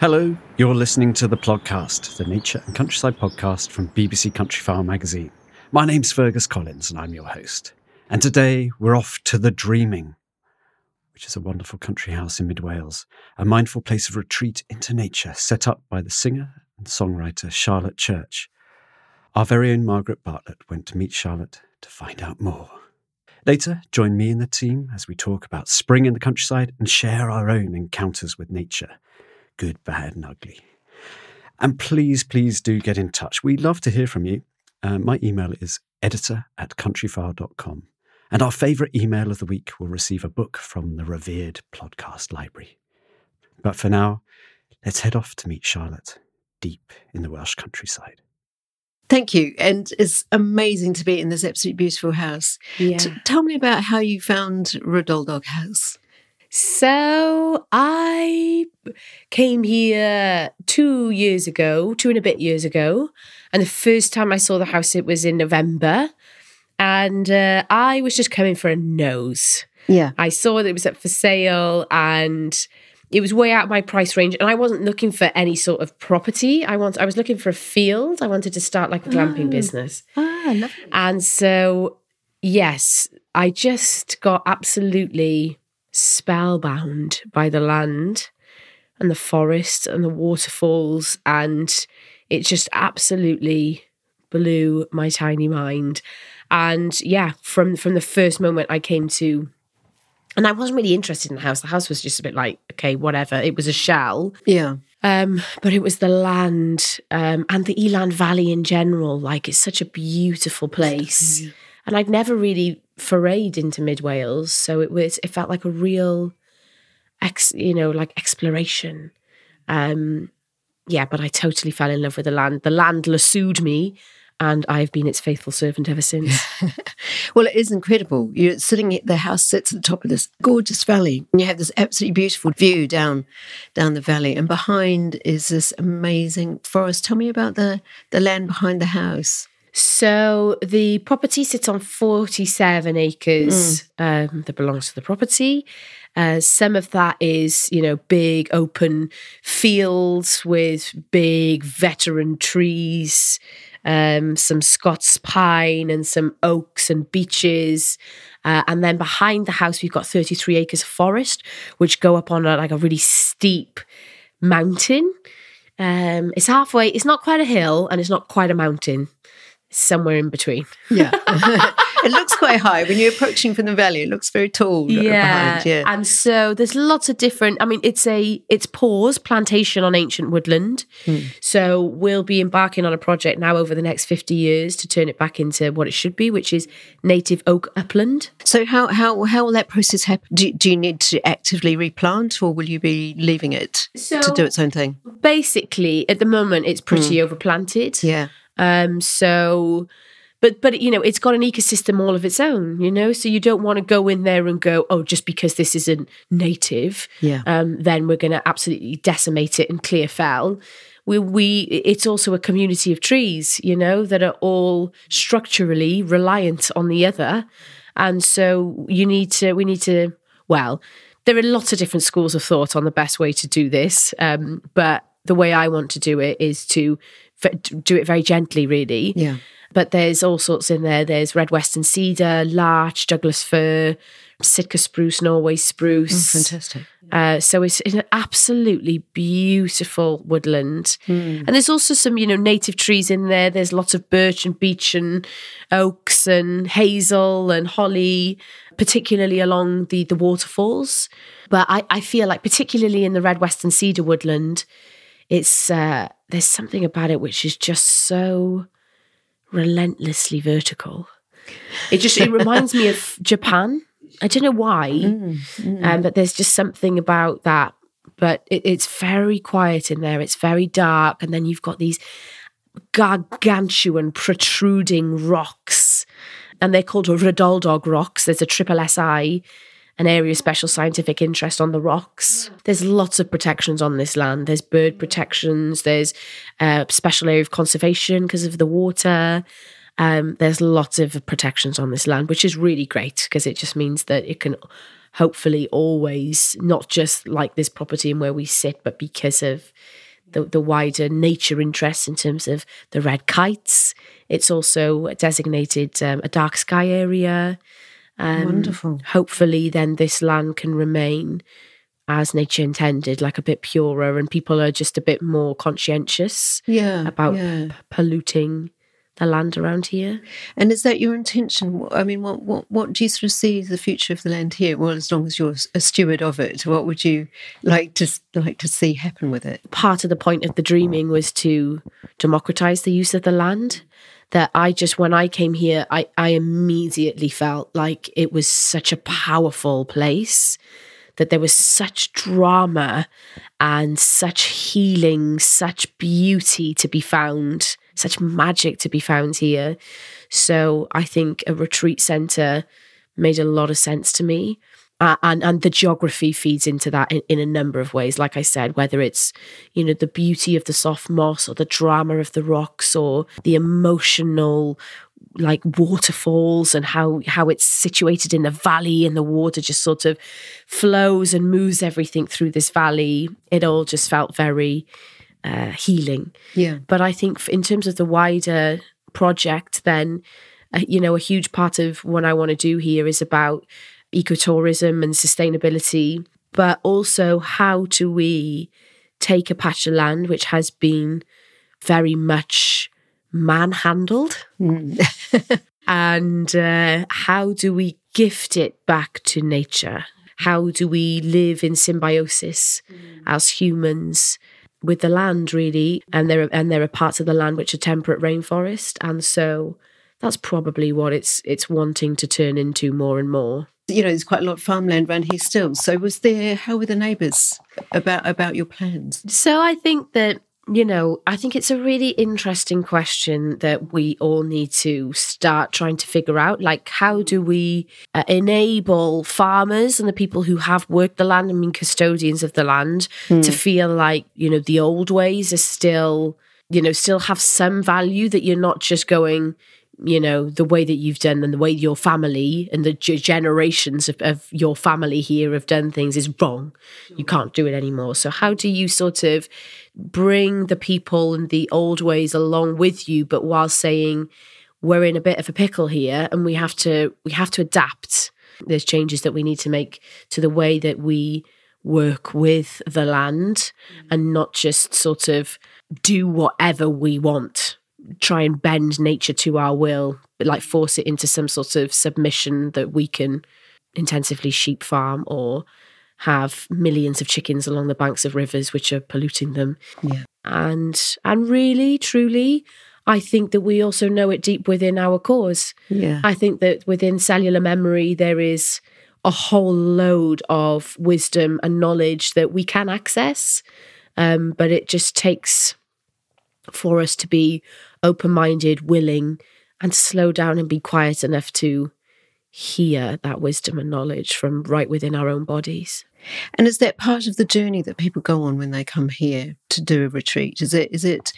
Hello, you're listening to the Plodcast, the nature and countryside podcast from BBC Countryfile magazine. My name's Fergus Collins and I'm your host. And today we're off to the Dreaming, which is a wonderful country house in mid Wales, a mindful place of retreat into nature set up by the singer and songwriter Charlotte Church. Our very own Margaret Bartlett went to meet Charlotte to find out more. Later, join me and the team as we talk about spring in the countryside and share our own encounters with nature good, bad, and ugly. And please, please do get in touch. We'd love to hear from you. Uh, my email is editor at countryfile.com. And our favourite email of the week will receive a book from the revered Plodcast Library. But for now, let's head off to meet Charlotte deep in the Welsh countryside. Thank you. And it's amazing to be in this absolutely beautiful house. Yeah. T- tell me about how you found Rhydoldog House. So I came here two years ago, two and a bit years ago. And the first time I saw the house, it was in November. And uh, I was just coming for a nose. Yeah. I saw that it was up for sale and it was way out my price range. And I wasn't looking for any sort of property. I want I was looking for a field. I wanted to start like a glamping Oh. business. Ah, lovely. And so, yes, I just got absolutely spellbound by the land and the forest and the waterfalls. And it just absolutely blew my tiny mind. And yeah, from from the first moment I came to and I wasn't really interested in the house. The house was just a bit like, okay, whatever. It was a shell. Yeah. Um, but it was the land um, and the Elan Valley in general. Like it's such a beautiful place, and I'd never really forayed into mid Wales, so it was it felt like a real, ex, you know, like exploration. Um, yeah, but I totally fell in love with the land. The land lassoed me, and I've been its faithful servant ever since. Well, it is incredible. You're sitting the house sits at the top of this gorgeous valley, and you have this absolutely beautiful view down down the valley, and behind is this amazing forest. Tell me about the the land behind the house. So the property sits on 47 acres um, that belongs to the property. Uh, some of that is, you know, big open fields with big veteran trees, um, some Scots pine and some oaks and beeches. Uh, and then behind the house, we've got 33 acres of forest, which go up on a, like a really steep mountain. Um, it's halfway, it's not quite a hill and it's not quite a mountain somewhere in between. Yeah. it looks quite high when you're approaching from the valley. It looks very tall. Yeah. behind, yeah. And so there's lots of different I mean it's a it's PAWS plantation on ancient woodland. Hmm. So we'll be embarking on a project now over the next 50 years to turn it back into what it should be, which is native oak upland. So how how how will that process happen? Do, do you need to actively replant, or will you be leaving it to do its own thing? Basically, at the moment it's pretty overplanted. Yeah. Um, so, but but you know, it's got an ecosystem all of its own. You know, so you don't want to go in there and go, oh, just because this isn't native, Yeah. um, then we're going to absolutely decimate it and clear fell. We we it's also a community of trees, you know, that are all structurally reliant on the other, and so you need to we need to well. There are lots of different schools of thought on the best way to do this, um, but the way I want to do it is to do it very gently, really. Yeah. But there's all sorts in there. There's red western cedar, larch, Douglas fir, Sitka spruce, Norway spruce. Fantastic. Uh, so it's an absolutely beautiful woodland. And there's also some, you know, native trees in there. There's lots of birch and beech and oaks and hazel and holly, particularly along the the waterfalls. But I, I feel like particularly in the red western cedar woodland, it's uh, there's something about it which is just so relentlessly vertical. It just it reminds me of Japan. I don't know why, um, but there's just something about that. But it, it's very quiet in there. It's very dark, and then you've got these gargantuan protruding rocks, and they're called Rhydoldog rocks. There's a triple SI, an area of special scientific interest on the rocks. There's lots of protections on this land. There's bird protections. There's a special area of conservation because of the water. Um, there's lots of protections on this land, which is really great because it just means that it can hopefully always not just like this property and where we sit, but because of the, the wider nature interests in terms of the red kites. It's also designated um, a dark sky area. Um, Wonderful. Hopefully, then this land can remain as nature intended, like a bit purer, and people are just a bit more conscientious Yeah. about yeah. p- polluting the land around here. And is that your intention? I mean, what, what what do you sort of see as the future of the land here? Well, as long as you're a steward of it, what would you like to like to see happen with it? part of the point of the dreaming was to democratize the use of the land that i just when i came here i i immediately felt like it was such a powerful place that there was such drama and such healing such beauty to be found such magic to be found here. So i think a retreat center made a lot of sense to me uh, and and the geography feeds into that in, in a number of ways like i said whether it's you know the beauty of the soft moss or the drama of the rocks or the emotional like waterfalls and how how it's situated in the valley and the water just sort of flows and moves everything through this valley it all just felt very uh, healing Yeah. but I think in terms of the wider project, then, uh, you know, a huge part of what I want to do here is about ecotourism and sustainability, but also how do we take a patch of land which has been very much manhandled and uh, how do we gift it back to nature? How do we live in symbiosis as humans with the land, really? And there are, and there are parts of the land which are temperate rainforest, and so that's probably what it's it's wanting to turn into more and more. You know, there's quite a lot of farmland around here still. So, was there? How were the neighbours about about your plans? So I think that, you know, I think it's a really interesting question that we all need to start trying to figure out. Like, how do we uh, enable farmers and the people who have worked the land, I mean, custodians of the land, to feel like, you know, the old ways are still, you know, still have some value that you're not just going, you know the way that you've done and the way your family and the ge- generations of, of your family here have done things is wrong. You can't do it anymore. So how do you sort of bring the people and the old ways along with you but while saying we're in a bit of a pickle here and we have to we have to adapt there's changes that we need to make to the way that we work with the land mm. and not just sort of do whatever we want try and bend nature to our will, but like force it into some sort of submission that we can intensively sheep farm or have millions of chickens along the banks of rivers which are polluting them. Yeah. And and really, truly, I think that we also know it deep within our cores. Yeah. I think that within cellular memory there is a whole load of wisdom and knowledge that we can access. Um, but it just takes for us to be open minded, willing, and slow down and be quiet enough to hear that wisdom and knowledge from right within our own bodies. And is that part of the journey that people go on when they come here to do a retreat? Is it is it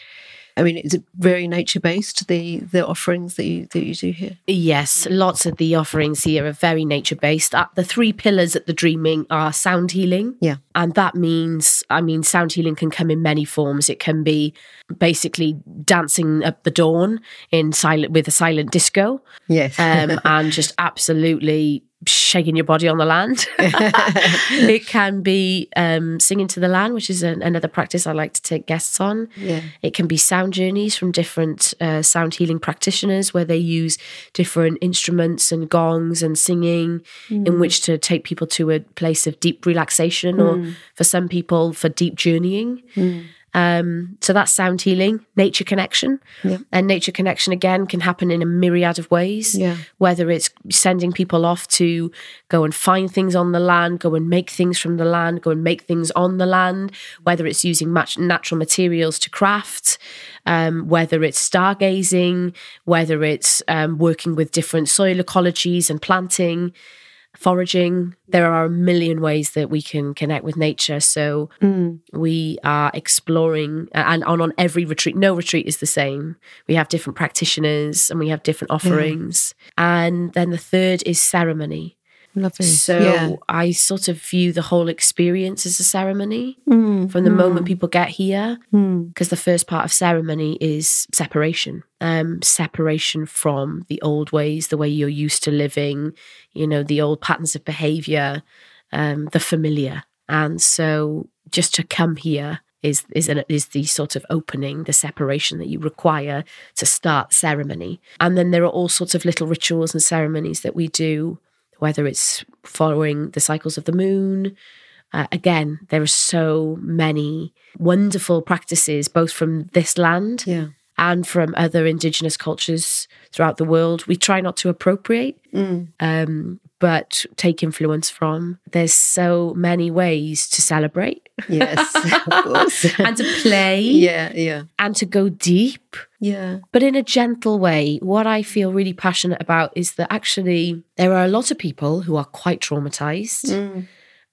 I mean, is it very nature based the the offerings that you that you do here? Yes, lots of the offerings here are very nature based. Uh, the three pillars at the dreaming are sound healing. Yeah. And that means, I mean, sound healing can come in many forms. It can be basically dancing up the dawn in silent with a silent disco. Yes. Um, and just absolutely shaking your body on the land. it can be um, singing to the land, which is an, another practice I like to take guests on. Yeah. It can be sound journeys from different uh, sound healing practitioners where they use different instruments and gongs and singing in which to take people to a place of deep relaxation or for some people for deep journeying. Um, so that's sound healing, nature connection. Yeah. And nature connection again can happen in a myriad of ways. Yeah. Whether it's sending people off to go and find things on the land, go and make things from the land, go and make things on the land, whether it's using match- natural materials to craft, um, whether it's stargazing, whether it's um, working with different soil ecologies and planting foraging. There are a million ways that we can connect with nature. So mm. we are exploring, uh, and on, on every retreat, no retreat is the same. We have different practitioners and we have different offerings. And then the third is ceremony. Lovely. So yeah. I sort of view the whole experience as a ceremony Mm, from the moment people get here mm, because the first part of ceremony is separation. Um separation from the old ways the way you're used to living you know the old patterns of behavior um the familiar. And so just to come here is is an, is the sort of opening the separation that you require to start ceremony. And then there are all sorts of little rituals and ceremonies that we do whether it's following the cycles of the moon uh, again, there are so many wonderful practices, both from this land Yeah. and from other indigenous cultures throughout the world. We try not to appropriate, Mm. um, but take influence from. There's so many ways to celebrate Yes. of course. and to play yeah. Yeah. and to go deep. Yeah. But in a gentle way, what I feel really passionate about is that actually there are a lot of people who are quite traumatized Mm.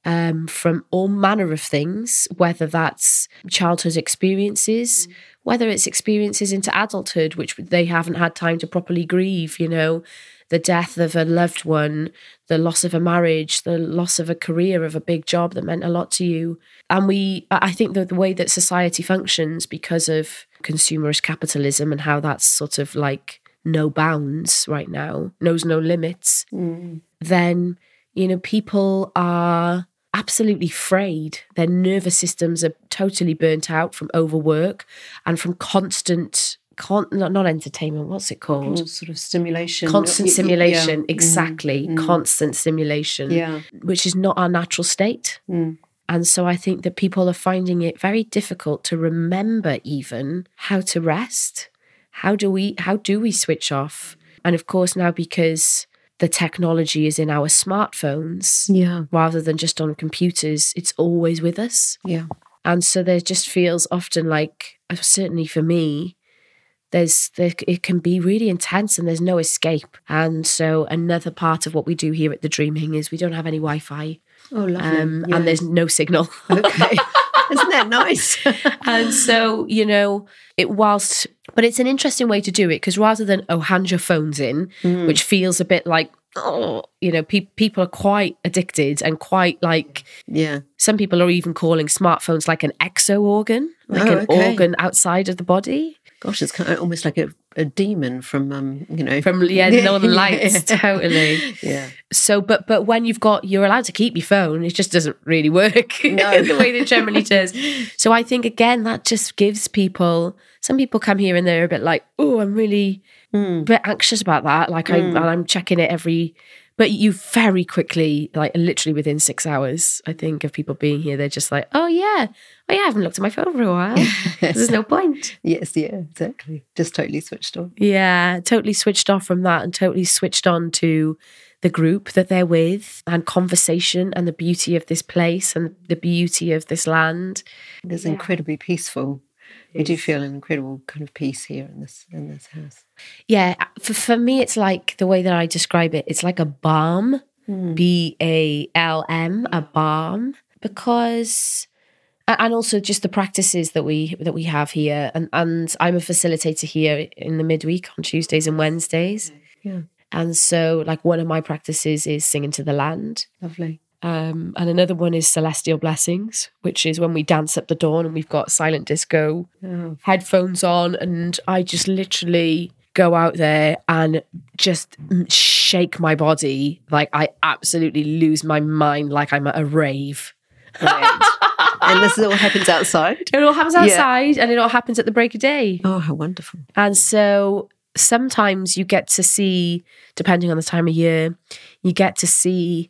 um, from all manner of things, whether that's childhood experiences, whether it's experiences into adulthood, which they haven't had time to properly grieve, you know, the death of a loved one, the loss of a marriage, the loss of a career, of a big job that meant a lot to you. And we, I think that the way that society functions because of consumerist capitalism and how that's sort of like no bounds right now, knows no limits, Mm. then you know people are absolutely frayed their nervous systems are totally burnt out from overwork and from constant con- not, not entertainment what's it called All sort of stimulation. constant simulation yeah. exactly Mm, constant simulation Yeah. which is not our natural state Mm. and so i think that people are finding it very difficult to remember even how to rest how do we how do we switch off and of course now because the technology is in our smartphones Yeah. rather than just on computers it's always with us Yeah. and so there just feels often like uh, certainly for me there's there, it can be really intense and there's no escape and so another part of what we do here at the dreaming is we don't have any wi-fi Oh, lovely. um, Yeah. and there's no signal okay. Isn't that nice? and so you know it whilst but it's an interesting way to do it because rather than oh hand your phones in Mm. which feels a bit like oh you know pe- people are quite addicted and quite like yeah. some people are even calling smartphones like an exo organ like Oh, an okay. organ outside of the body Gosh, it's kind of almost like a, a demon from, um, you know, From yeah, Northern Lights, totally. Yeah. So, but but when you've got, you're allowed to keep your phone. It just doesn't really work No. the way that generally does. So I think again that just gives people. Some people come here and they're a bit like, oh, I'm really a bit anxious about that. Like I'm, and I'm checking it every. But you very quickly, like literally within six hours, I think of people being here, they're just like, oh yeah, oh yeah, I haven't looked at my phone for a while. There's no point. Yes, yeah, exactly. Just totally switched on. Yeah, totally switched off from that and totally switched on to the group that they're with and conversation and the beauty of this place and the beauty of this land. It's incredibly peaceful. You do feel an incredible kind of peace here in this in this house. Yeah, uh, for, for me, it's like the way that I describe it, it's like a balm, hmm. B A L M, a balm, because. And also just the practices that we that we have here, and and I'm a facilitator here in the midweek on Tuesdays and Wednesdays. Yeah. And so, like, one of my practices is singing to the land. Lovely. Um, and another one is Celestial Blessings, which is when we dance up the dawn and we've got silent disco Oh, headphones on. And I just literally go out there and just shake my body. Like, I absolutely lose my mind, like I'm at a rave. and this all happens outside. It all happens Yeah. outside and it all happens at the break of day. Oh, how wonderful. And so sometimes you get to see, depending on the time of year, you get to see,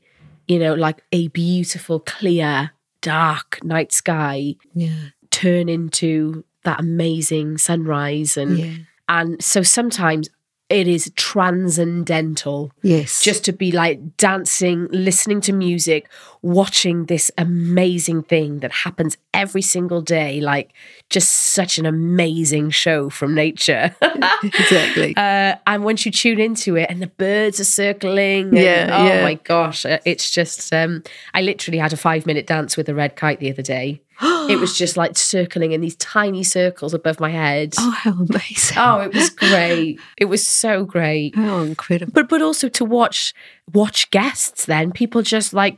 you know, like a beautiful, clear, dark night sky Yeah. turn into that amazing sunrise. And Yeah. and so sometimes it is transcendental Yes. just to be like dancing, listening to music, watching this amazing thing that happens every single day, like just such an amazing show from nature. exactly. uh, and once you tune into it and the birds are circling, and, Yeah, oh yeah. my gosh, uh, it's just, um, I literally had a five minute dance with a red kite the other day. It was just like circling in these tiny circles above my head. oh, how amazing. Oh, it was great. It was so great How incredible. but but also to watch watch guests then people just like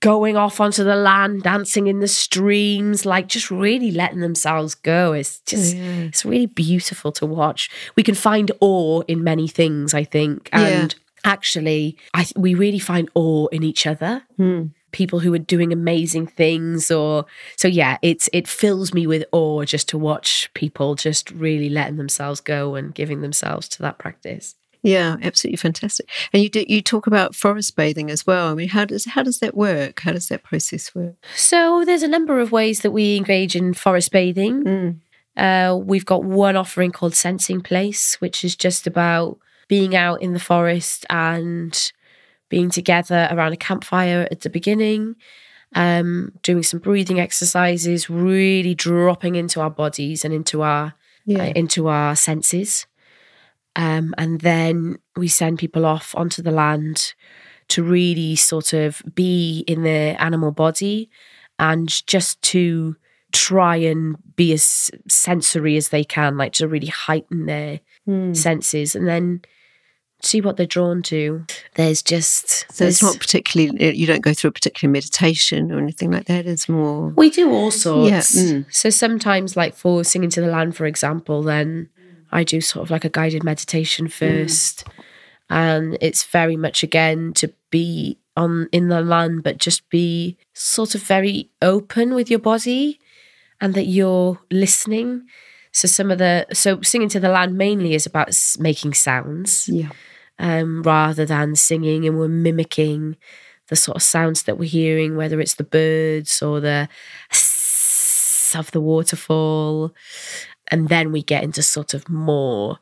going off onto the land dancing in the streams like just really letting themselves go it's just Yeah. it's really beautiful to watch we can find awe in many things i think and actually i we really find awe in each other hmm. People who are doing amazing things or so yeah it's it fills me with awe just to watch people just really letting themselves go and giving themselves to that practice Yeah, absolutely fantastic. And you do, you talk about forest bathing as well. I mean, how does how does that work? How does that process work? So there's a number of ways that we engage in forest bathing. Mm. Uh, we've got one offering called Sensing Place, which is just about being out in the forest and being together around a campfire at the beginning, um, doing some breathing exercises, really dropping into our bodies and into our Yeah. uh, into our senses. Um, and then we send people off onto the land to really sort of be in the animal body and just to try and be as sensory as they can, like to really heighten their Hmm. senses and then see what they're drawn to. There's just So it's there's- not particularly you don't go through a particular meditation or anything like that. It's more We do all sorts. Yeah, mm. So sometimes, like for singing to the land, for example, then I do sort of like a guided meditation first, and it's very much again to be on in the land, but just be sort of very open with your body, and that you're listening. So some of the so singing to the land mainly is about making sounds yeah. um, rather than singing, and we're mimicking the sort of sounds that we're hearing, whether it's the birds or the of the waterfall, and then we get into sort of more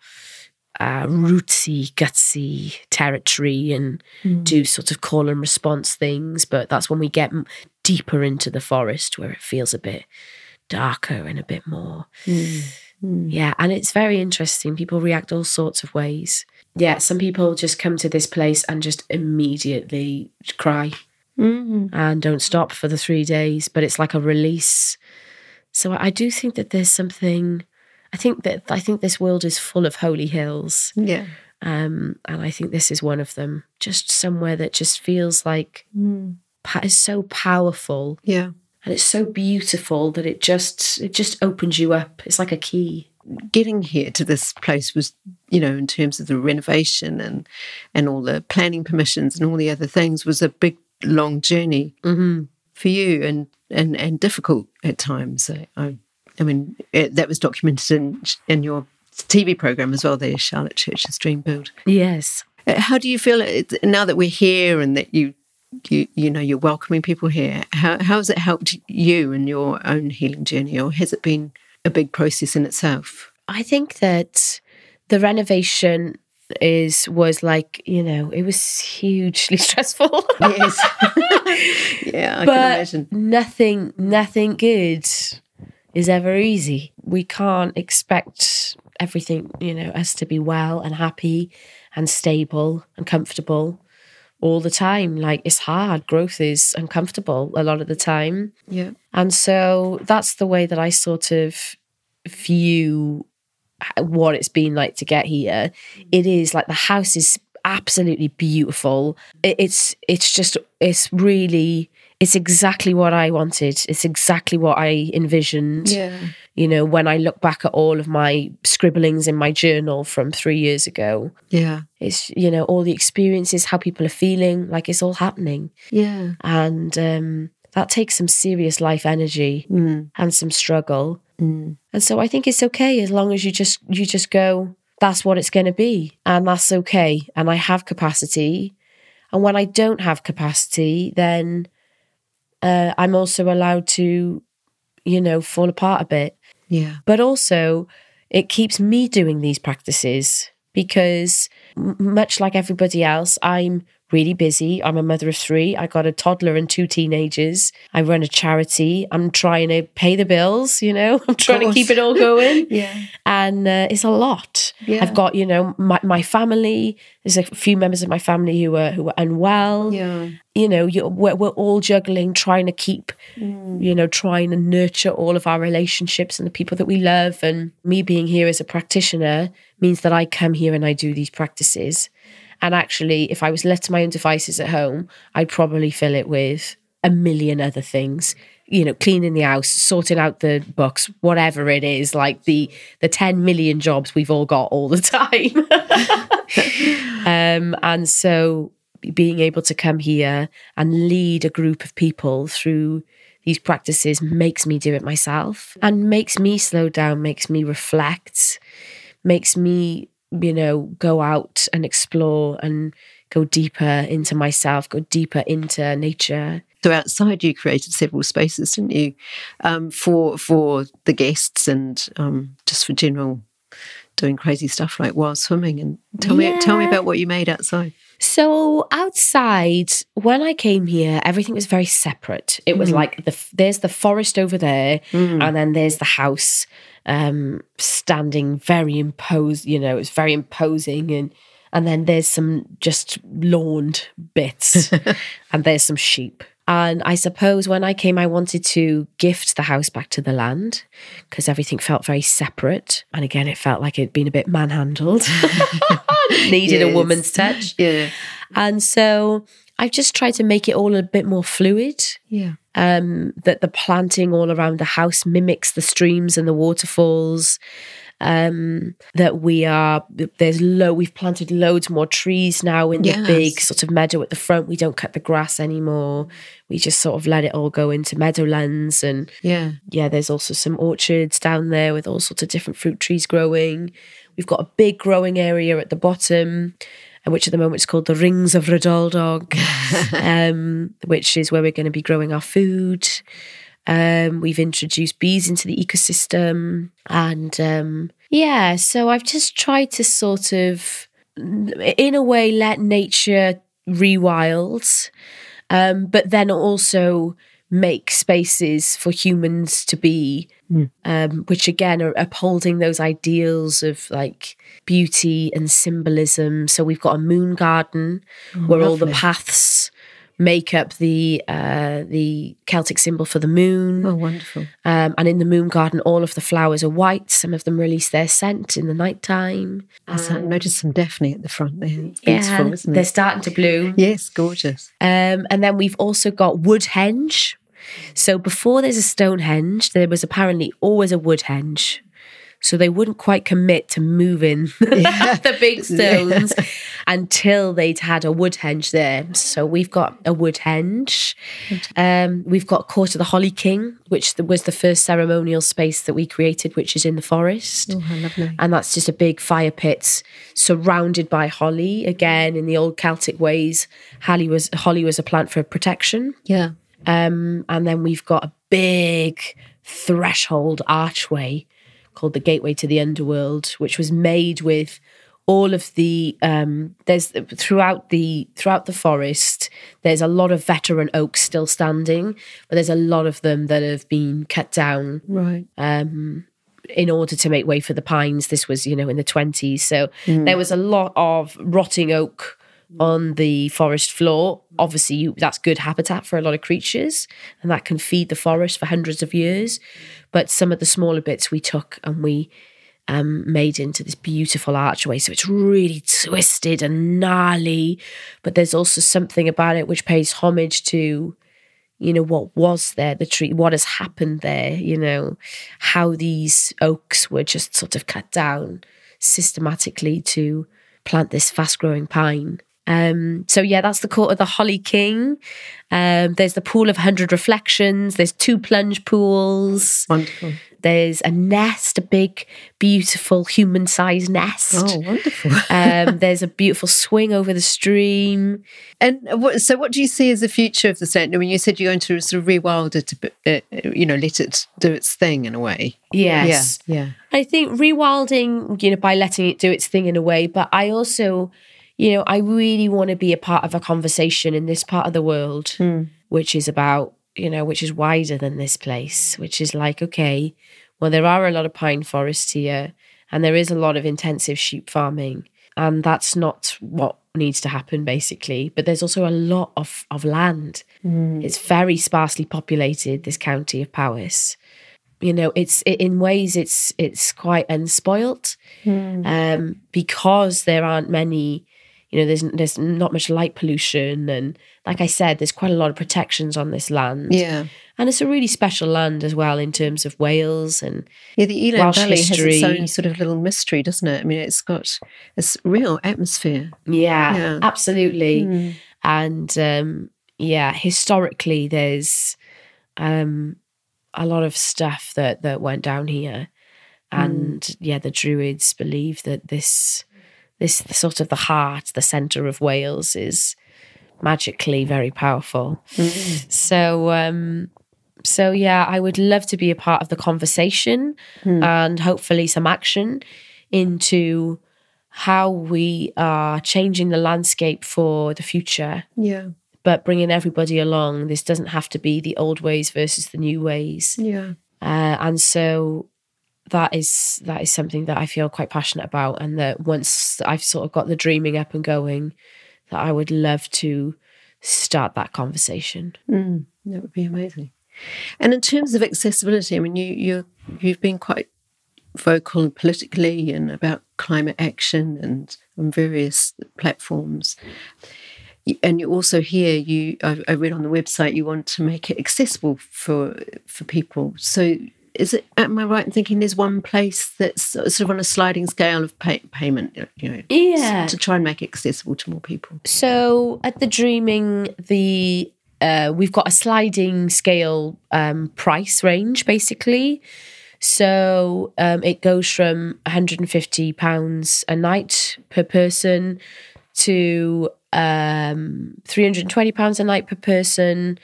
uh, rootsy, gutsy territory and do sort of call and response things. But that's when we get deeper into the forest where it feels a bit darker and a bit more. Yeah, and it's very interesting. People react all sorts of ways. Yeah, some people just come to this place and just immediately cry Mm. and don't stop for the three days, but it's like a release. So I do think that there's something. I think that I think this world is full of holy hills, Yeah. um, and I think this is one of them. Just somewhere that just feels like pa- is so powerful Yeah. And it's so beautiful that it just it just opens you up. It's like a key. getting here to this place was, you know, in terms of the renovation and and all the planning permissions and all the other things, was a big long journey Mm-hmm. for you and and and difficult at times. I, I, I mean, it, that was documented in in your TV program as well. There, Charlotte Church's Dream Build. Yes. Uh, How do you feel now that we're here and that you, you, you know, you're welcoming people here? How how has it helped you in your own healing journey, or has it been a big process in itself? I think that the renovation is was like you know it was hugely stressful. Yes. yeah, I can but imagine. nothing nothing good is ever easy. We can't expect everything you know us to be well and happy and stable and comfortable all the time. Like it's hard. Growth is uncomfortable a lot of the time. Yeah. And so that's the way that I sort of view what it's been like to get here. It is like the house is absolutely beautiful. It's it's just it's really it's exactly what I wanted. It's exactly what I envisioned. Yeah. You know, when I look back at all of my scribblings in my journal from 3 years ago, Yeah. it's you know all the experiences, how people are feeling, like it's all happening. Yeah. And um that takes some serious life energy Mm. and some struggle. Mm. And so I think it's okay as long as you just you just go, that's what it's going to be, and that's okay. And I have capacity, and when I don't have capacity, then uh, I'm also allowed to, you know, fall apart a bit. Yeah. But also, it keeps me doing these practices because, much like everybody else, I'm really busy. I'm a mother of three. I got a toddler and two teenagers. I run a charity. I'm trying to pay the bills, you know, I'm trying to keep it all going. Yeah. And uh, it's a lot. Yeah. I've got, you know, my, my family. There's a few members of my family who are who are unwell Yeah. you know you we're, we're all juggling trying to keep you know trying to nurture all of our relationships and the people that we love and me being here as a practitioner means that i come here and i do these practices and actually if i was left to my own devices at home i'd probably fill it with a million other things. You know cleaning the house sorting out the books whatever it is like the the 10 million jobs we've all got all the time. Um, and so being able to come here and lead a group of people through these practices makes me do it myself and makes me slow down, makes me reflect, makes me, you know, go out and explore and go deeper into myself, go deeper into nature. So outside, you created several spaces, didn't you, um, for for the guests and um, just for general doing crazy stuff like wild swimming. And tell me, tell me about what you made outside. So outside, when I came here, everything was very separate. It was like the there's the forest over there, and then there's the house um, standing very imposed. You know, it's very imposing, and and then there's some just lawned bits, and there's some sheep. And I suppose when I came, I wanted to gift the house back to the land because everything felt very separate. And again, it felt like it'd been a bit manhandled, needed a woman's touch. Yeah, And so I've just tried to make it all a bit more fluid. yeah, Um, that the planting all around the house mimics the streams and the waterfalls. Um, that we are there's low we've planted loads more trees now in the big sort of meadow at the front. We don't cut the grass anymore. We just sort of let it all go into meadowlands and yeah. yeah, there's also some orchards down there with all sorts of different fruit trees growing. We've got a big growing area at the bottom, which at the moment is called the Rings of Rhydoldog, um, which is where we're going to be growing our food. Um, we've introduced bees into the ecosystem. And um, yeah, so I've just tried to sort of, in a way, let nature rewild um, but then also make spaces for humans to be, um, which again are upholding those ideals of like beauty and symbolism. So we've got a moon garden where all the paths make up the uh, the Celtic symbol for the moon. Oh, wonderful. Um, and in the moon garden, all of the flowers are white. Some of them release their scent in the night nighttime. I saw- noticed some Daphne at the front there. It's Yeah, beautiful, isn't it? they're starting to bloom. Yes, gorgeous. Um, and then we've also got Woodhenge. So before there's a Stonehenge, there was apparently always a Woodhenge. So they wouldn't quite commit to moving the big stones until they'd had a woodhenge there. So we've got a woodhenge. Um, we've got Court of the Holly King, which was the first ceremonial space that we created, which is in the forest. Oh, lovely. And that's just a big fire pit surrounded by holly. Again, in the old Celtic ways, holly was holly was a plant for protection. Yeah. Um, and then we've got a big threshold archway called the Gateway to the Underworld, which was made with all of the um, there's throughout the throughout the forest there's a lot of veteran oaks still standing but there's a lot of them that have been cut down Right. um, in order to make way for the pines. This was, you know, in the 20s. So there was a lot of rotting oak on the forest floor. Obviously, you, that's good habitat for a lot of creatures and that can feed the forest for hundreds of years. But some of the smaller bits we took and we um, made into this beautiful archway. So it's really twisted and gnarly, but there's also something about it which pays homage to you know what was there the tree what has happened there you know how these oaks were just sort of cut down systematically to plant this fast growing pine um, so yeah that's the court of the holly king um, there's the pool of 100 reflections there's two plunge pools Wonderful. there's a nest a big beautiful human sized nest Oh, wonderful. um, there's a beautiful swing over the stream And what, so, what do you see as the future of the centre? I mean, you said you're going to sort of rewild it, uh, you know, let it do its thing in a way. yes Yeah, yeah. I think rewilding, you know, by letting it do its thing in a way, but I also, you know, I really want to be a part of a conversation in this part of the world, hmm. which is about, you know, which is wider than this place, which is like, okay, well, there are a lot of pine forests here, and there is a lot of intensive sheep farming, and that's not what needs to happen, basically. But there's also a lot of of land. Hmm. It's very sparsely populated. This county of Powys you know it's it, in ways it's it's quite unspoilt hmm. um because there aren't many you know there's there's not much light pollution and like i said there's quite a lot of protections on this land Yeah. and it's a really special land as well in terms of wales and Yeah, the Elan Welsh Valley has its own sort of little mystery, doesn't it? I mean, it's got this real atmosphere. yeah, Yeah. absolutely and um yeah historically there's um a lot of stuff that that went down here and yeah the druids believe that this this sort of the heart the center of wales is magically very powerful. So um so yeah i would love to be a part of the conversation and hopefully some action into how we are changing the landscape for the future. Yeah, but bringing everybody along this doesn't have to be the old ways versus the new ways. Yeah. uh, and so that is that is something that I feel quite passionate about, and that once I've sort of got the dreaming up and going, that I would love to start that conversation. Mm, that would be amazing. And in terms of accessibility, I mean, you you you've been quite vocal politically and about climate action and on various platforms. And you also here, you I, I read on the website you want to make it accessible for for people. So is it? Am I right in thinking there's one place that's sort of on a sliding scale of pay, payment? You know, Yeah. to try and make it accessible to more people. So at the dreaming, the uh, we've got a sliding scale um, price range basically. So um, it goes from 150 pounds a night per person to um, 320 pounds a night per person.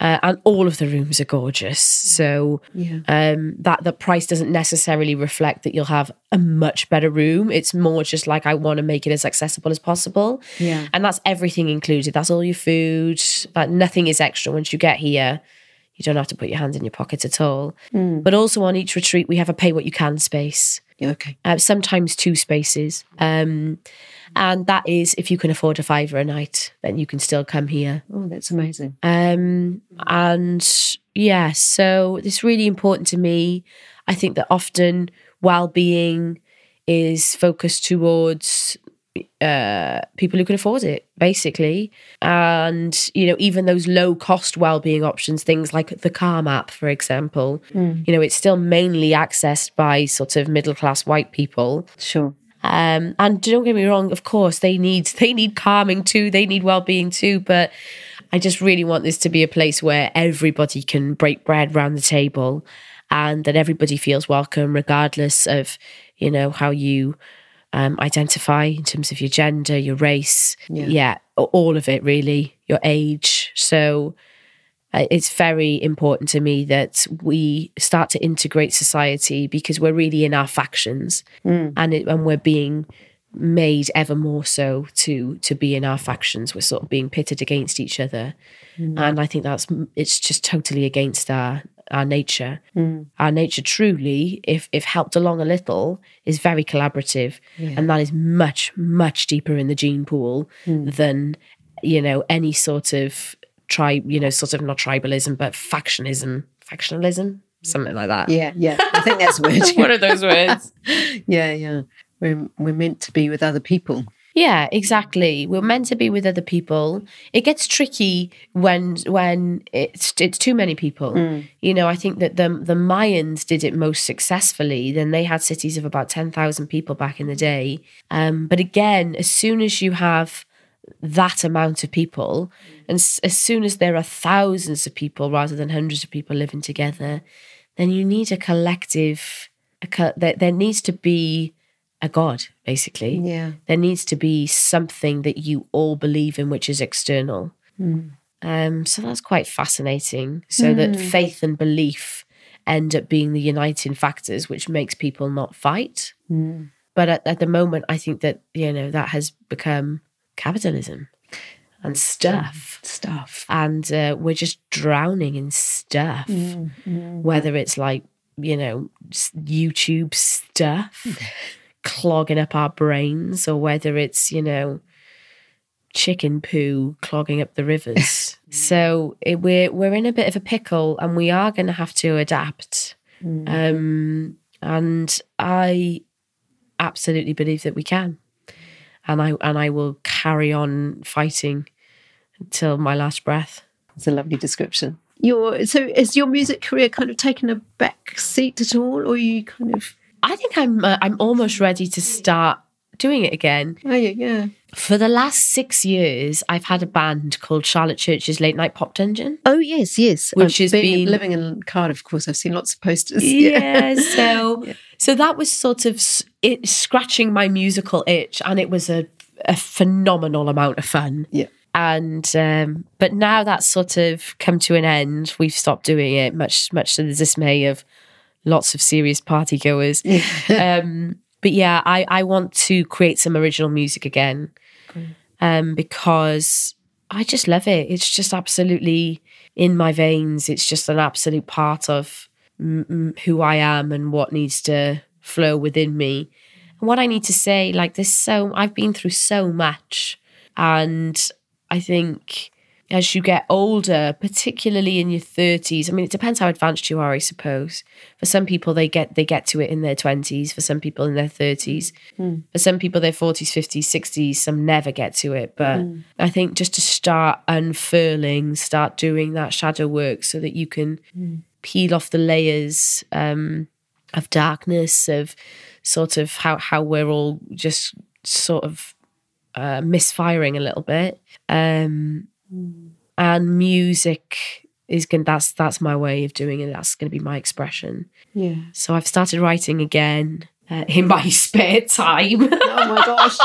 Uh, and all of the rooms are gorgeous. So Yeah. um, that the price doesn't necessarily reflect that you'll have a much better room. It's more just like I want to make it as accessible as possible. Yeah. And that's everything included. That's all your food. Like nothing is extra once you get here. You don't have to put your hands in your pockets at all. But also on each retreat, we have a pay what you can space. Okay. Uh, sometimes two spaces. Um, and that is if you can afford a fiver a night, then you can still come here. Oh, that's amazing. Um, and yeah, so it's really important to me. I think that often well being is focused towards uh, people who can afford it, basically. And, you know, even those low cost well-being options, things like the Calm app, for example, you know, it's still mainly accessed by sort of middle class white people. Sure. Um, and don't get me wrong, of course, they need they need calming too, they need well-being too, but I just really want this to be a place where everybody can break bread round the table and that everybody feels welcome regardless of, you know, how you um, identify in terms of your gender, your race, Yeah. yeah, all of it really, your age. So uh, it's very important to me that we start to integrate society because we're really in our factions. And it, and we're being made ever more so to to be in our factions. We're sort of being pitted against each other. And i think that's it's just totally against our our nature. Mm. Our nature truly if if helped along a little is very collaborative. And that is much much deeper in the gene pool mm. than you know any sort of tribe you know sort of not tribalism but factionism. Factionalism? Something like that. Yeah, yeah. I think that's a word. one of those words. Yeah, yeah. We're, we're meant to be with other people. Yeah, exactly. We're meant to be with other people. It gets tricky when when it's it's too many people. You know, I think that the the Mayans did it most successfully. Then they had cities of about ten thousand people back in the day. Um, but again, as soon as you have that amount of people, and s- as soon as there are thousands of people rather than hundreds of people living together, then you need a collective. A co- there, there needs to be a god, basically. Yeah. there needs to be something that you all believe in which is external. Hmm. Um, so that's quite fascinating. So that hmm. faith and belief end up being the uniting factors which makes people not fight. Hmm. But at, at the moment i think that you know that has become capitalism and stuff. Stuff. and uh, we're just drowning in stuff. Whether it's like you know youtube stuff clogging up our brains or whether it's you know chicken poo clogging up the rivers. So it, we're we're in a bit of a pickle and we are going to have to adapt. Um and i absolutely believe that we can. And i and i will carry on fighting until my last breath. It's a lovely description. Your so is your music career kind of taken a back seat at all, or you kind of? I think I'm uh, I'm almost ready to start doing it again. Oh yeah, yeah. For the last six years, I've had a band called Charlotte Church's Late Night Pop Dungeon. Oh yes, yes. Which I've has been been- living in Cardiff. Of course, I've seen lots of posters. Yeah, so so that was sort of it scratching my musical itch, and it was a a phenomenal amount of fun. yeah. and um, but now that's sort of come to an end. We've stopped doing it, much much to the dismay of lots of serious party goers. um, but yeah, I I want to create some original music again, um, because I just love it. It's just absolutely in my veins. It's just an absolute part of mm, mm, who I am and what needs to flow within me. And what I need to say, like this, so I've been through so much, and I think as you get older, particularly in your thirties, I mean, it depends how advanced you are, I suppose. For some people, they get they get to it in their twenties. For some people, in their thirties. For some people, their forties, fifties, sixties. Some never get to it. But I think just to start unfurling, start doing that shadow work, so that you can peel off the layers um, of darkness, of sort of how how we're all just sort of uh, misfiring a little bit. Um, and music is going that's that's my way of doing it. That's going to be my expression. Yeah. So I've started writing again uh, in my spare time. Oh my gosh.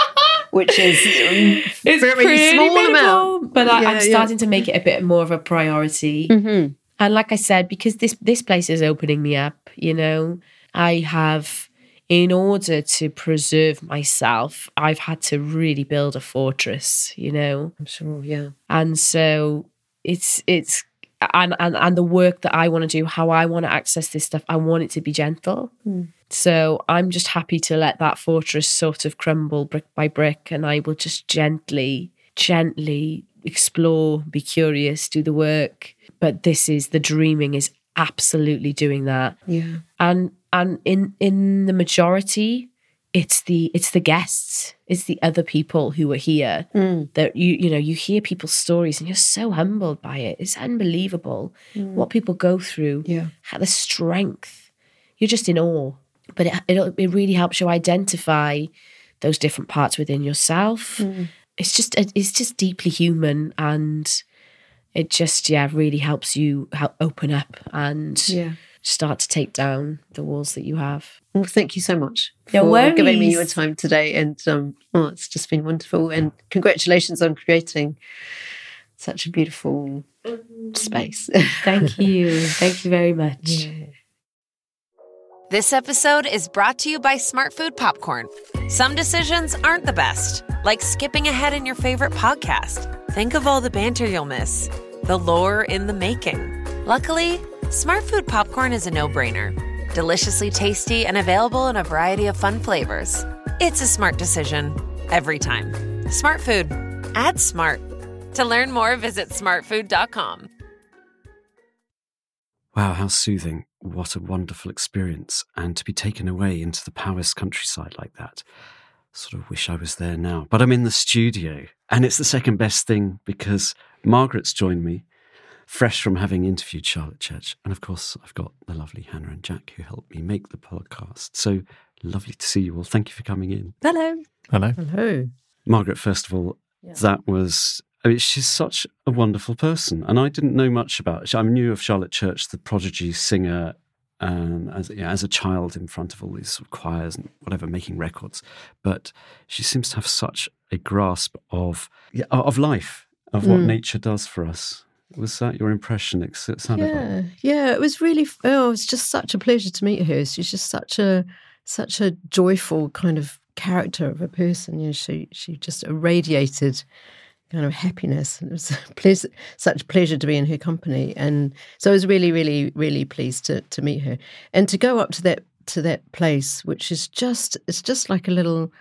Which is um, it's very small minimal, amount. but I, Yeah, I'm yeah. starting to make it a bit more of a priority. Mhm. And like I said, because this this place is opening me up, you know, I have, in order to preserve myself, I've had to really build a fortress, you know, I'm sure. Yeah. and so it's it's and and and the work that I want to do, how I want to access this stuff, I want it to be gentle. Hmm. So I'm just happy to let that fortress sort of crumble brick by brick, and I will just gently, gently explore, be curious, do the work. But this is the dreaming is absolutely doing that Yeah. and and in in the majority it's the it's the guests it's the other people who are here Mm. that you you know you hear people's stories and you're so humbled by it it's unbelievable what people go through Yeah. how the strength you're just in awe but it, it, it really helps you identify those different parts within yourself it's just it's just deeply human and it just yeah really helps you help open up and Yeah. Start to take down the walls that you have Well, thank you so much No for giving me your time today. And um, oh, it's just been wonderful. And congratulations on creating such a beautiful space. thank you thank you very much This episode is brought to you by Smart Food Popcorn. Some decisions aren't the best, like skipping ahead in your favorite podcast. Think of all the banter you'll miss, the lore in the making. Luckily, Smart Food Popcorn is a no brainer. Deliciously tasty and available in a variety of fun flavors. It's a smart decision every time. Smart Food. Add smart. To learn more, visit smartfood.com. Wow, how soothing. What a wonderful experience. And to be taken away into the Powys countryside like that. Sort of wish I was there now. But I'm in the studio. And it's the second best thing because Margaret's joined me, fresh from having interviewed Charlotte Church. And of course, I've got the lovely Hannah and Jack who helped me make the podcast. So lovely to see you all. Thank you for coming in. Hello. Hello. Hello. Margaret, first of all, that was. I mean, she's such a wonderful person, and I didn't know much about. I knew of Charlotte Church, the prodigy singer, um, as yeah, as a child in front of all these sort of choirs and whatever, making records. But she seems to have such a grasp of yeah, of life, of what Mm. nature does for us. Was that your impression? It sounded Yeah, like yeah. It was really. Oh, it was just such a pleasure to meet her. She's just such a such a joyful kind of character of a person. You know, she she just irradiated kind of happiness. It was such pleasure to be in her company, and so I was really, really, really pleased to to meet her and to go up to that to that place, which is just it's just like a little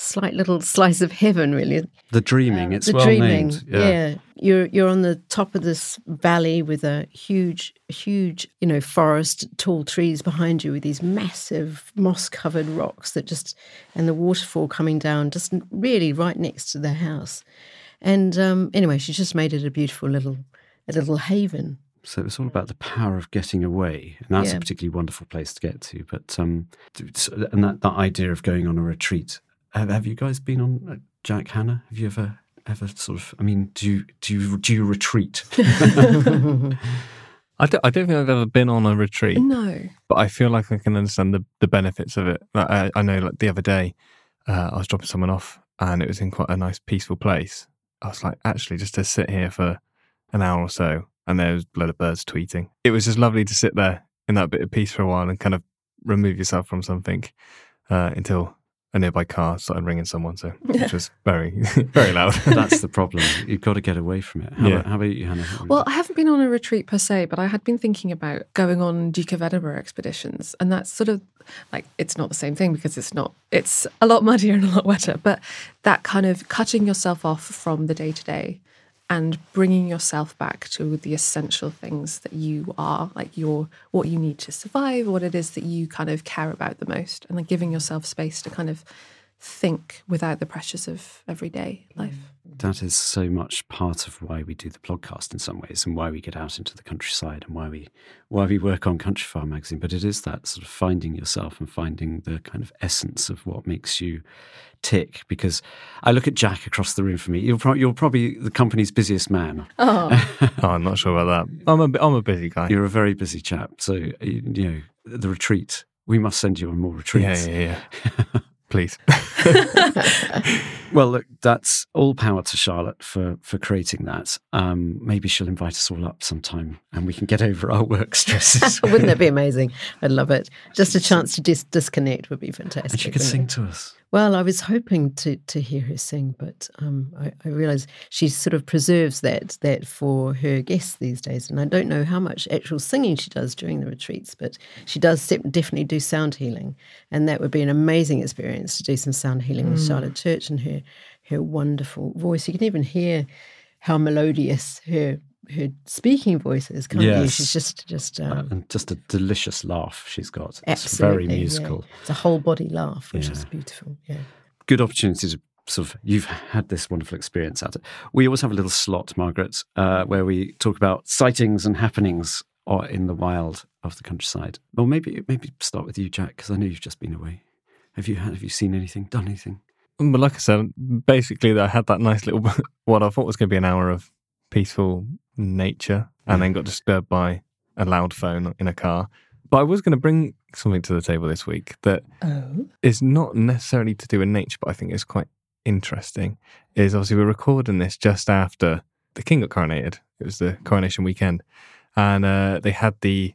slight little slice of heaven, really. the dreaming. it's the well dreaming, named. yeah. You're you're on the top of this valley with a huge, huge, you know, forest, tall trees behind you with these massive moss-covered rocks that just, and the waterfall coming down, just really right next to the house. And um, anyway, she just made it a beautiful little, a little haven. So it's all about the power of getting away, and that's Yeah. a particularly wonderful place to get to. But um, and that, that idea of going on a retreat. Have, have you guys been on uh, Jack Hannah? Have you ever ever sort of? I mean, do you do you do you retreat? I don't, I don't think I've ever been on a retreat, No. but I feel like I can understand the, the benefits of it. Like, I, I know, like the other day, uh, I was dropping someone off, and it was in quite a nice, peaceful place. I was like, actually, just to sit here for an hour or so, and there was a load of birds tweeting. It was just lovely to sit there in that bit of peace for a while and kind of remove yourself from something uh, until a nearby car started ringing someone. So, which was very, very loud. that's the problem. You've got to get away from it. How, Yeah. about, how about you, Hannah? Well, I haven't been on a retreat per se, but I had been thinking about going on Duke of Edinburgh expeditions. And that's sort of like, it's not the same thing because it's not, it's a lot muddier and a lot wetter, but that kind of cutting yourself off from the day to day and bringing yourself back to the essential things that you are, like your, what you need to survive, what it is that you kind of care about the most, and then giving yourself space to kind of think without the pressures of everyday mm. life. That is so much part of why we do the podcast in some ways, and why we get out into the countryside, and why we why we work on Countryfile magazine. But it is that sort of finding yourself and finding the kind of essence of what makes you tick. Because I look at Jack across the room from me. You're, pro- you're probably the company's busiest man. oh, oh I'm not sure about that. I'm a, I'm a busy guy. You're a very busy chap. So you, you know the retreat. We must send you on more yeah, retreats. yeah, yeah. Please. Well, look, that's all power to Charlotte for for creating that. Um, maybe she'll invite us all up sometime, and we can get over our work stresses. Wouldn't that be amazing? I'd love it. Just a chance to dis- disconnect would be fantastic. and she could sing it? to us. Well, I was hoping to to hear her sing, but um, I, I realise she sort of preserves that that for her guests these days, and I don't know how much actual singing she does during the retreats, but she does definitely do sound healing, and that would be an amazing experience to do some sound healing with Charlotte Church and her her wonderful voice. You can even hear how melodious her heard speaking voices, can't you? Yes. She's just just um, and just a delicious laugh she's got. It's absolutely very yeah. musical. It's a whole body laugh, which Yeah. is beautiful. Yeah. Good opportunity to sort of you've had this wonderful experience at it. We always have a little slot, Margaret, uh, where we talk about sightings and happenings or in the wild of the countryside. Or maybe maybe start with you, Jack, because I know you've just been away. Have you had, have you seen anything? Done anything? But like I said, basically, I had that nice little what I thought was going to be an hour of peaceful nature, and then got disturbed by a loud phone in a car. But I was going to bring something to the table this week that Oh. is not necessarily to do with nature, but I think is quite interesting. Is obviously we're recording this just after the king got coronated. It was the coronation weekend, and uh, they had the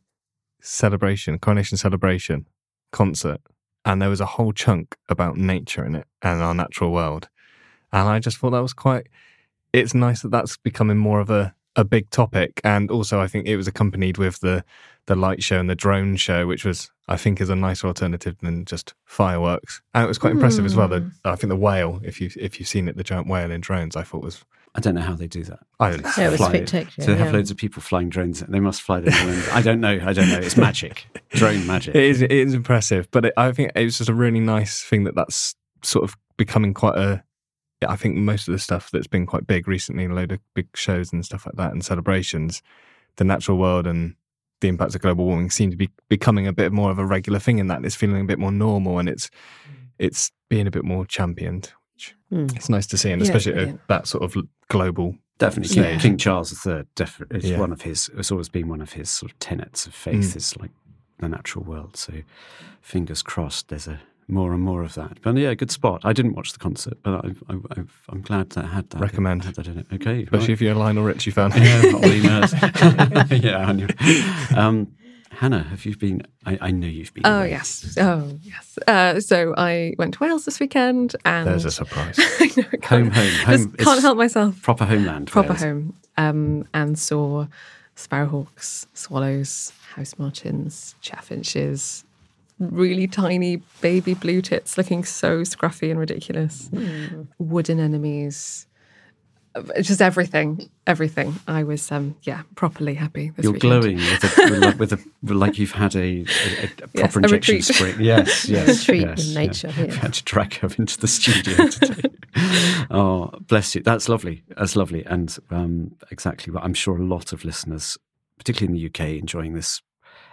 celebration, coronation celebration concert, and there was a whole chunk about nature in it and our natural world. And I just thought that was quite. It's nice that that's becoming more of a a big topic, and also I think it was accompanied with the the light show and the drone show, which was I think is a nicer alternative than just fireworks. And it was quite impressive as well. The, hmm. I think the whale, if you if you've seen it, the giant whale in drones, I thought was I don't know how they do that. I don't know. Yeah, it was spectacular. So they have yeah. loads of people flying drones. They must fly them. all in- I don't know. I don't know. It's magic. Drone magic. It is. It is impressive, but it, I think it was just a really nice thing that that's sort of becoming quite a. yeah, I think most of the stuff that's been quite big recently, a load of big shows and stuff like that, and celebrations, the natural world and the impacts of global warming seem to be becoming a bit more of a regular thing in that. It's feeling a bit more normal, and it's it's being a bit more championed. Which Mm. it's nice to see, and Yeah, especially at that sort of global. Definitely, Yeah. King, King Charles III. Def- is Yeah. one of his. It's always been one of his sort of tenets of faith. Mm. Is like the natural world. So, fingers crossed. There's a more and more of that. But yeah, good spot. I didn't watch the concert, but I, I, I, I'm glad that I had that. Recommend. had that in it. Okay, Especially right. if you're a Lionel Richie fan. yeah, probably nerd. yeah, I knew. Um, Hannah, have you been? I, I know you've been. Oh away. yes, oh yes. Uh, so I went to Wales this weekend, and There's a surprise. I know, Home, can't, home, just home. can't help myself. Proper homeland. Proper Wales. home, um, and saw sparrowhawks, swallows, house martins, chaffinches, really tiny baby blue tits looking so scruffy and ridiculous, wood anemones. Just everything, everything. I was, um, yeah, properly happy this You're weekend. glowing with a, with like, a like you've had a, a, a proper a injection spring. Yes, yes, Retreat yes, in yeah. nature, yeah. I've had to drag her into the studio today. oh, bless you. That's lovely. That's lovely, and um, exactly what I'm sure a lot of listeners, particularly in the UK, enjoying this.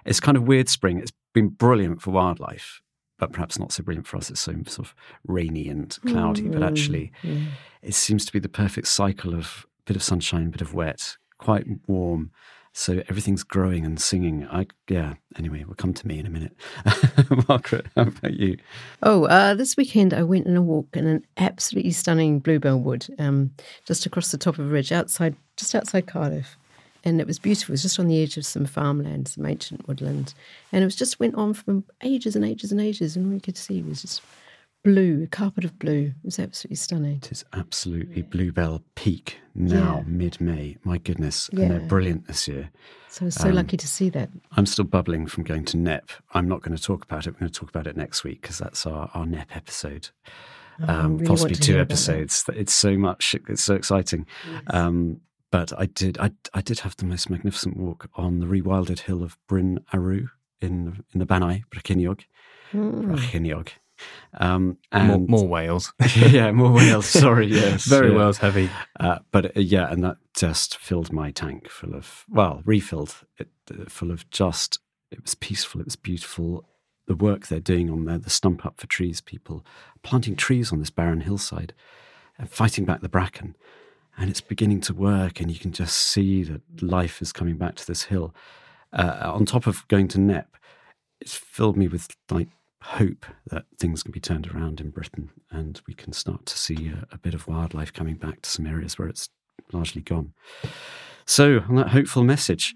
It's kind of weird spring. It's been brilliant for wildlife, but perhaps not so brilliant for us. It's so sort of rainy and cloudy, but actually, it seems to be the perfect cycle of a bit of sunshine, a bit of wet, quite warm. So everything's growing and singing. I yeah. Anyway, we'll come to me in a minute. Margaret, how about you? Oh, uh, this weekend I went on a walk in an absolutely stunning bluebell wood, um, just across the top of a ridge outside, just outside Cardiff, and it was beautiful. It was just on the edge of some farmland, some ancient woodland, and it was just went on for ages and ages and ages, and all you could see was just blue, a carpet of blue. It was absolutely stunning. It is absolutely bluebell peak now, Yeah. mid-May. My goodness, and they're brilliant this year. So I was so Um, lucky to see that. I'm still bubbling from going to Knepp. I'm not going to talk about it. We're going to talk about it next week because that's our, our Knepp episode. Oh, Um, really possibly two episodes. It's so much. It's so exciting. Um, but I did. I, I did have the most magnificent walk on the rewilded hill of Bryn Arw in in the Bannau, Brycheiniog. Mm. Brycheiniog. Um, more, and more Wales. yeah, more Wales. Sorry, yes, Very yeah. Wales heavy. Uh, but uh, yeah, and that just filled my tank full of, well, refilled it uh, full of just, it was peaceful, it was beautiful. The work they're doing on there, the stump up for trees people, planting trees on this barren hillside and fighting back the bracken. And it's beginning to work, and you can just see that life is coming back to this hill. Uh, on top of going to Knepp, it's filled me with like hope that things can be turned around in Britain and we can start to see a, a bit of wildlife coming back to some areas where it's largely gone. So, on that hopeful message,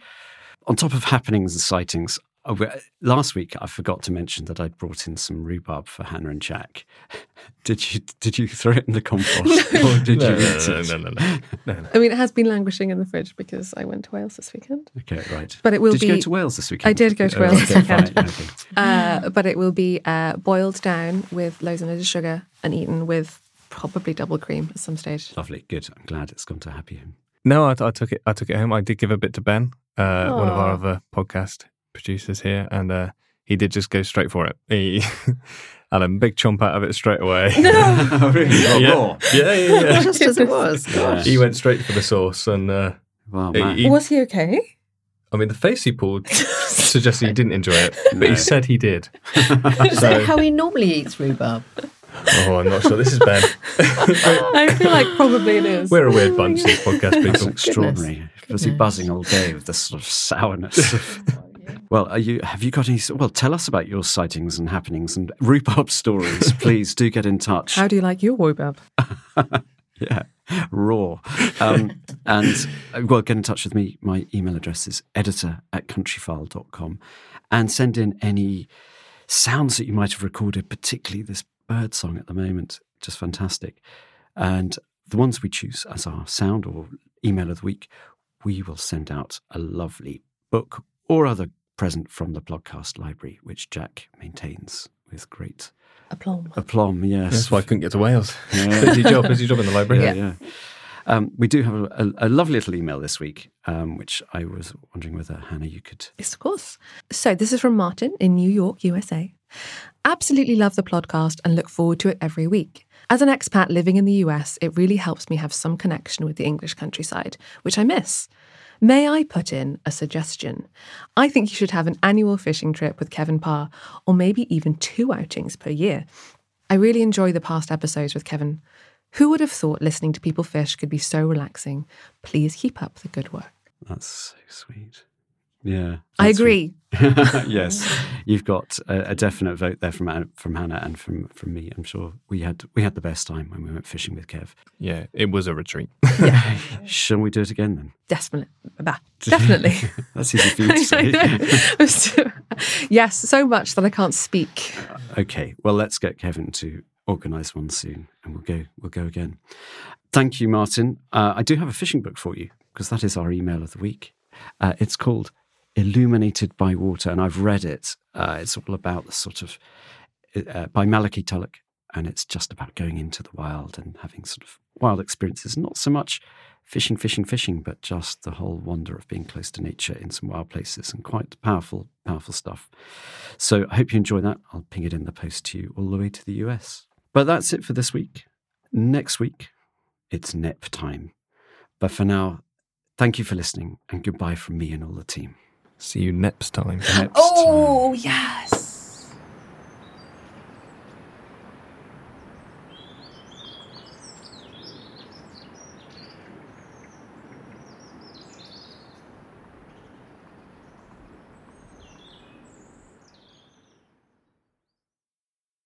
on top of happenings and sightings, we- last week I forgot to mention that I'd brought in some rhubarb for Hannah and Jack. did you did you throw it in the compost or did No, you no, eat no, it? no, no, no, no, no. I mean, it has been languishing in the fridge because I went to Wales this weekend. Okay, right. But it will did you go be- to Wales this weekend? I did go to Oh, Wales okay, this weekend. fine, okay. Uh, but it will be uh, boiled down with loads and loads of sugar and eaten with probably double cream at some stage. Lovely, good. I'm glad it's gone to happy home. No, I, I took it. I took it home. I did give a bit to Ben, uh, one of our other podcast producers here, and uh, he did just go straight for it. He had a big chomp out of it straight away. Oh, really? Yeah. yeah, yeah, yeah. Just as it was. Yeah. he went straight for the sauce, and uh, Well, he- he- Was he okay? I mean, the face he pulled suggested he didn't enjoy it, but No. he said he did. Is that So, how he normally eats rhubarb? oh, I'm not sure. This is Ben. I feel like probably it is. We're a weird bunch, these podcast That's people. extraordinary. Was he buzzing all day with this sort of sourness? of- well, are you? Have you got any? Well, tell us about your sightings and happenings and rhubarb stories. Please do get in touch. How do you like your rhubarb? yeah, raw. Um, and uh, well, get in touch with me. My email address is editor at countryfile.com and send in any sounds that you might have recorded, particularly this bird song at the moment. Just fantastic. And the ones we choose as our sound or email of the week, we will send out a lovely book or other present from the podcast library, which Jack maintains with great Aplomb. aplomb. Yes. That's why I couldn't get to Wales. Yeah. busy job, busy job in the library. Yeah, yeah. Um, we do have a, a, a lovely little email this week, um, which I was wondering whether Hannah you could. Yes, of course. So this is from Martin in New York, USA. Absolutely love the podcast and look forward to it every week. As an expat living in the US, it really helps me have some connection with the English countryside, which I miss. May I put in a suggestion? I think you should have an annual fishing trip with Kevin Parr, or maybe even two outings per year. I really enjoy the past episodes with Kevin. Who would have thought listening to people fish could be so relaxing? Please keep up the good work. That's so sweet. Yeah, I agree. re- yes, you've got a, a definite vote there from from Hannah and from from me. I'm sure we had we had the best time when we went fishing with Kev. Yeah, it was a retreat. Yeah. Shall we do it again then? Definitely. Bah, Definitely. That's easy for you to say. yes, so much that I can't speak. Okay, well, let's get Kevin to organise one soon, and we'll go. We'll go again. Thank you, Martin. Uh, I do have a fishing book for you because that is our email of the week. Uh, it's called "Illuminated by Water," and I've read it. Uh, it's all about the sort of uh, by Malachy Tallack, and it's just about going into the wild and having sort of wild experiences. Not so much fishing, fishing, fishing, but just the whole wonder of being close to nature in some wild places and quite powerful, powerful stuff. So I hope you enjoy that. I'll ping it in the post to you all the way to the US. But that's it for this week. Next week, it's Knepp time. But for now, thank you for listening and goodbye from me and all the team. See you next time. Next time. Oh, yes.